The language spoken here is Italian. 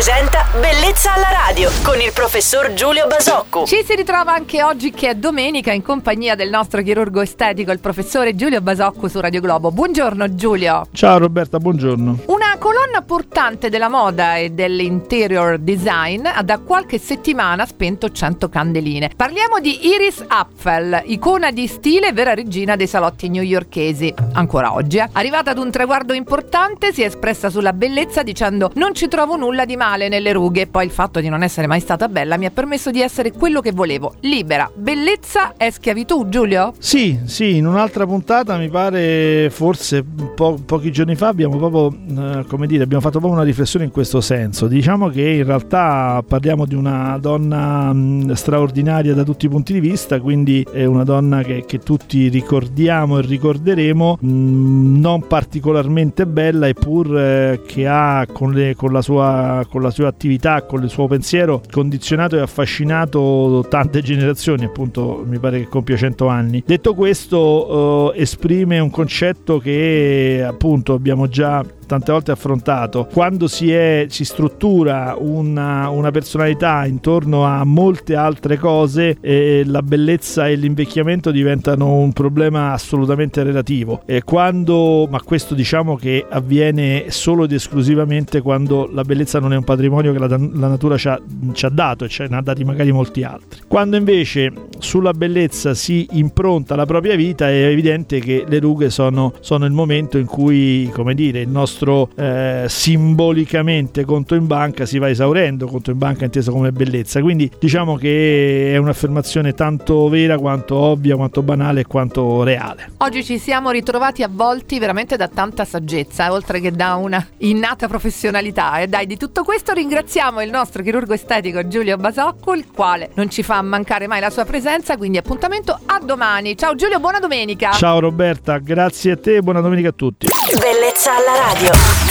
presenta Bellezza alla radio con il professor Giulio Basocco. Ci si ritrova anche oggi che è domenica in compagnia del nostro chirurgo estetico, il professore Giulio Basocco su Radio Globo. Buongiorno Giulio. Ciao Roberta, buongiorno. Una colonna portante della moda e dell'interior design ha da qualche settimana spento 100 candeline. Parliamo di Iris Apfel, icona di stile e vera regina dei salotti newyorkesi. Ancora oggi, eh. arrivata ad un traguardo importante, si è espressa sulla bellezza dicendo non ci trovo nulla di male nelle rughe, poi il fatto di non essere mai stata bella mi ha permesso di essere quello che volevo, libera. Bellezza è schiavitù, Giulio? Sì, sì, in un'altra puntata mi pare forse po- pochi giorni fa abbiamo proprio, eh, come dire, abbiamo fatto proprio una riflessione in questo senso. Diciamo che in realtà parliamo di una donna mh, straordinaria da tutti i punti di vista, quindi è una donna che, che tutti ricordiamo e ricorderemo, mh, non particolarmente bella eppur eh, che ha con, le, con, la sua, con la sua attività, con il suo pensiero condizionato e affascinato tante generazioni, appunto mi pare che compia 100 anni. Detto questo, eh, esprime un concetto che appunto abbiamo già tante volte affrontato, quando si, è, si struttura una, una, personalità intorno a molte altre cose, eh, la bellezza e l'invecchiamento diventano un problema assolutamente relativo. E quando, ma questo diciamo che avviene solo ed esclusivamente quando la bellezza non è un patrimonio che la, la natura ci ha, ci ha dato e ce ne ha dati magari molti altri. Quando invece sulla bellezza si impronta la propria vita è evidente che le rughe sono, sono il momento in cui, come dire, il nostro eh, simbolicamente conto in banca si va esaurendo, conto in banca inteso come bellezza. Quindi diciamo che è un'affermazione tanto vera quanto ovvia, quanto banale e quanto reale. Oggi ci siamo ritrovati avvolti veramente da tanta saggezza, oltre che da una innata professionalità. E dai, di tutto questo ringraziamo il nostro chirurgo estetico Giulio Basocco, il quale non ci fa mancare mai la sua presenza, quindi appuntamento a domani. Ciao Giulio, buona domenica. Ciao Roberta, grazie a te e buona domenica a tutti. Bellezza alla radio.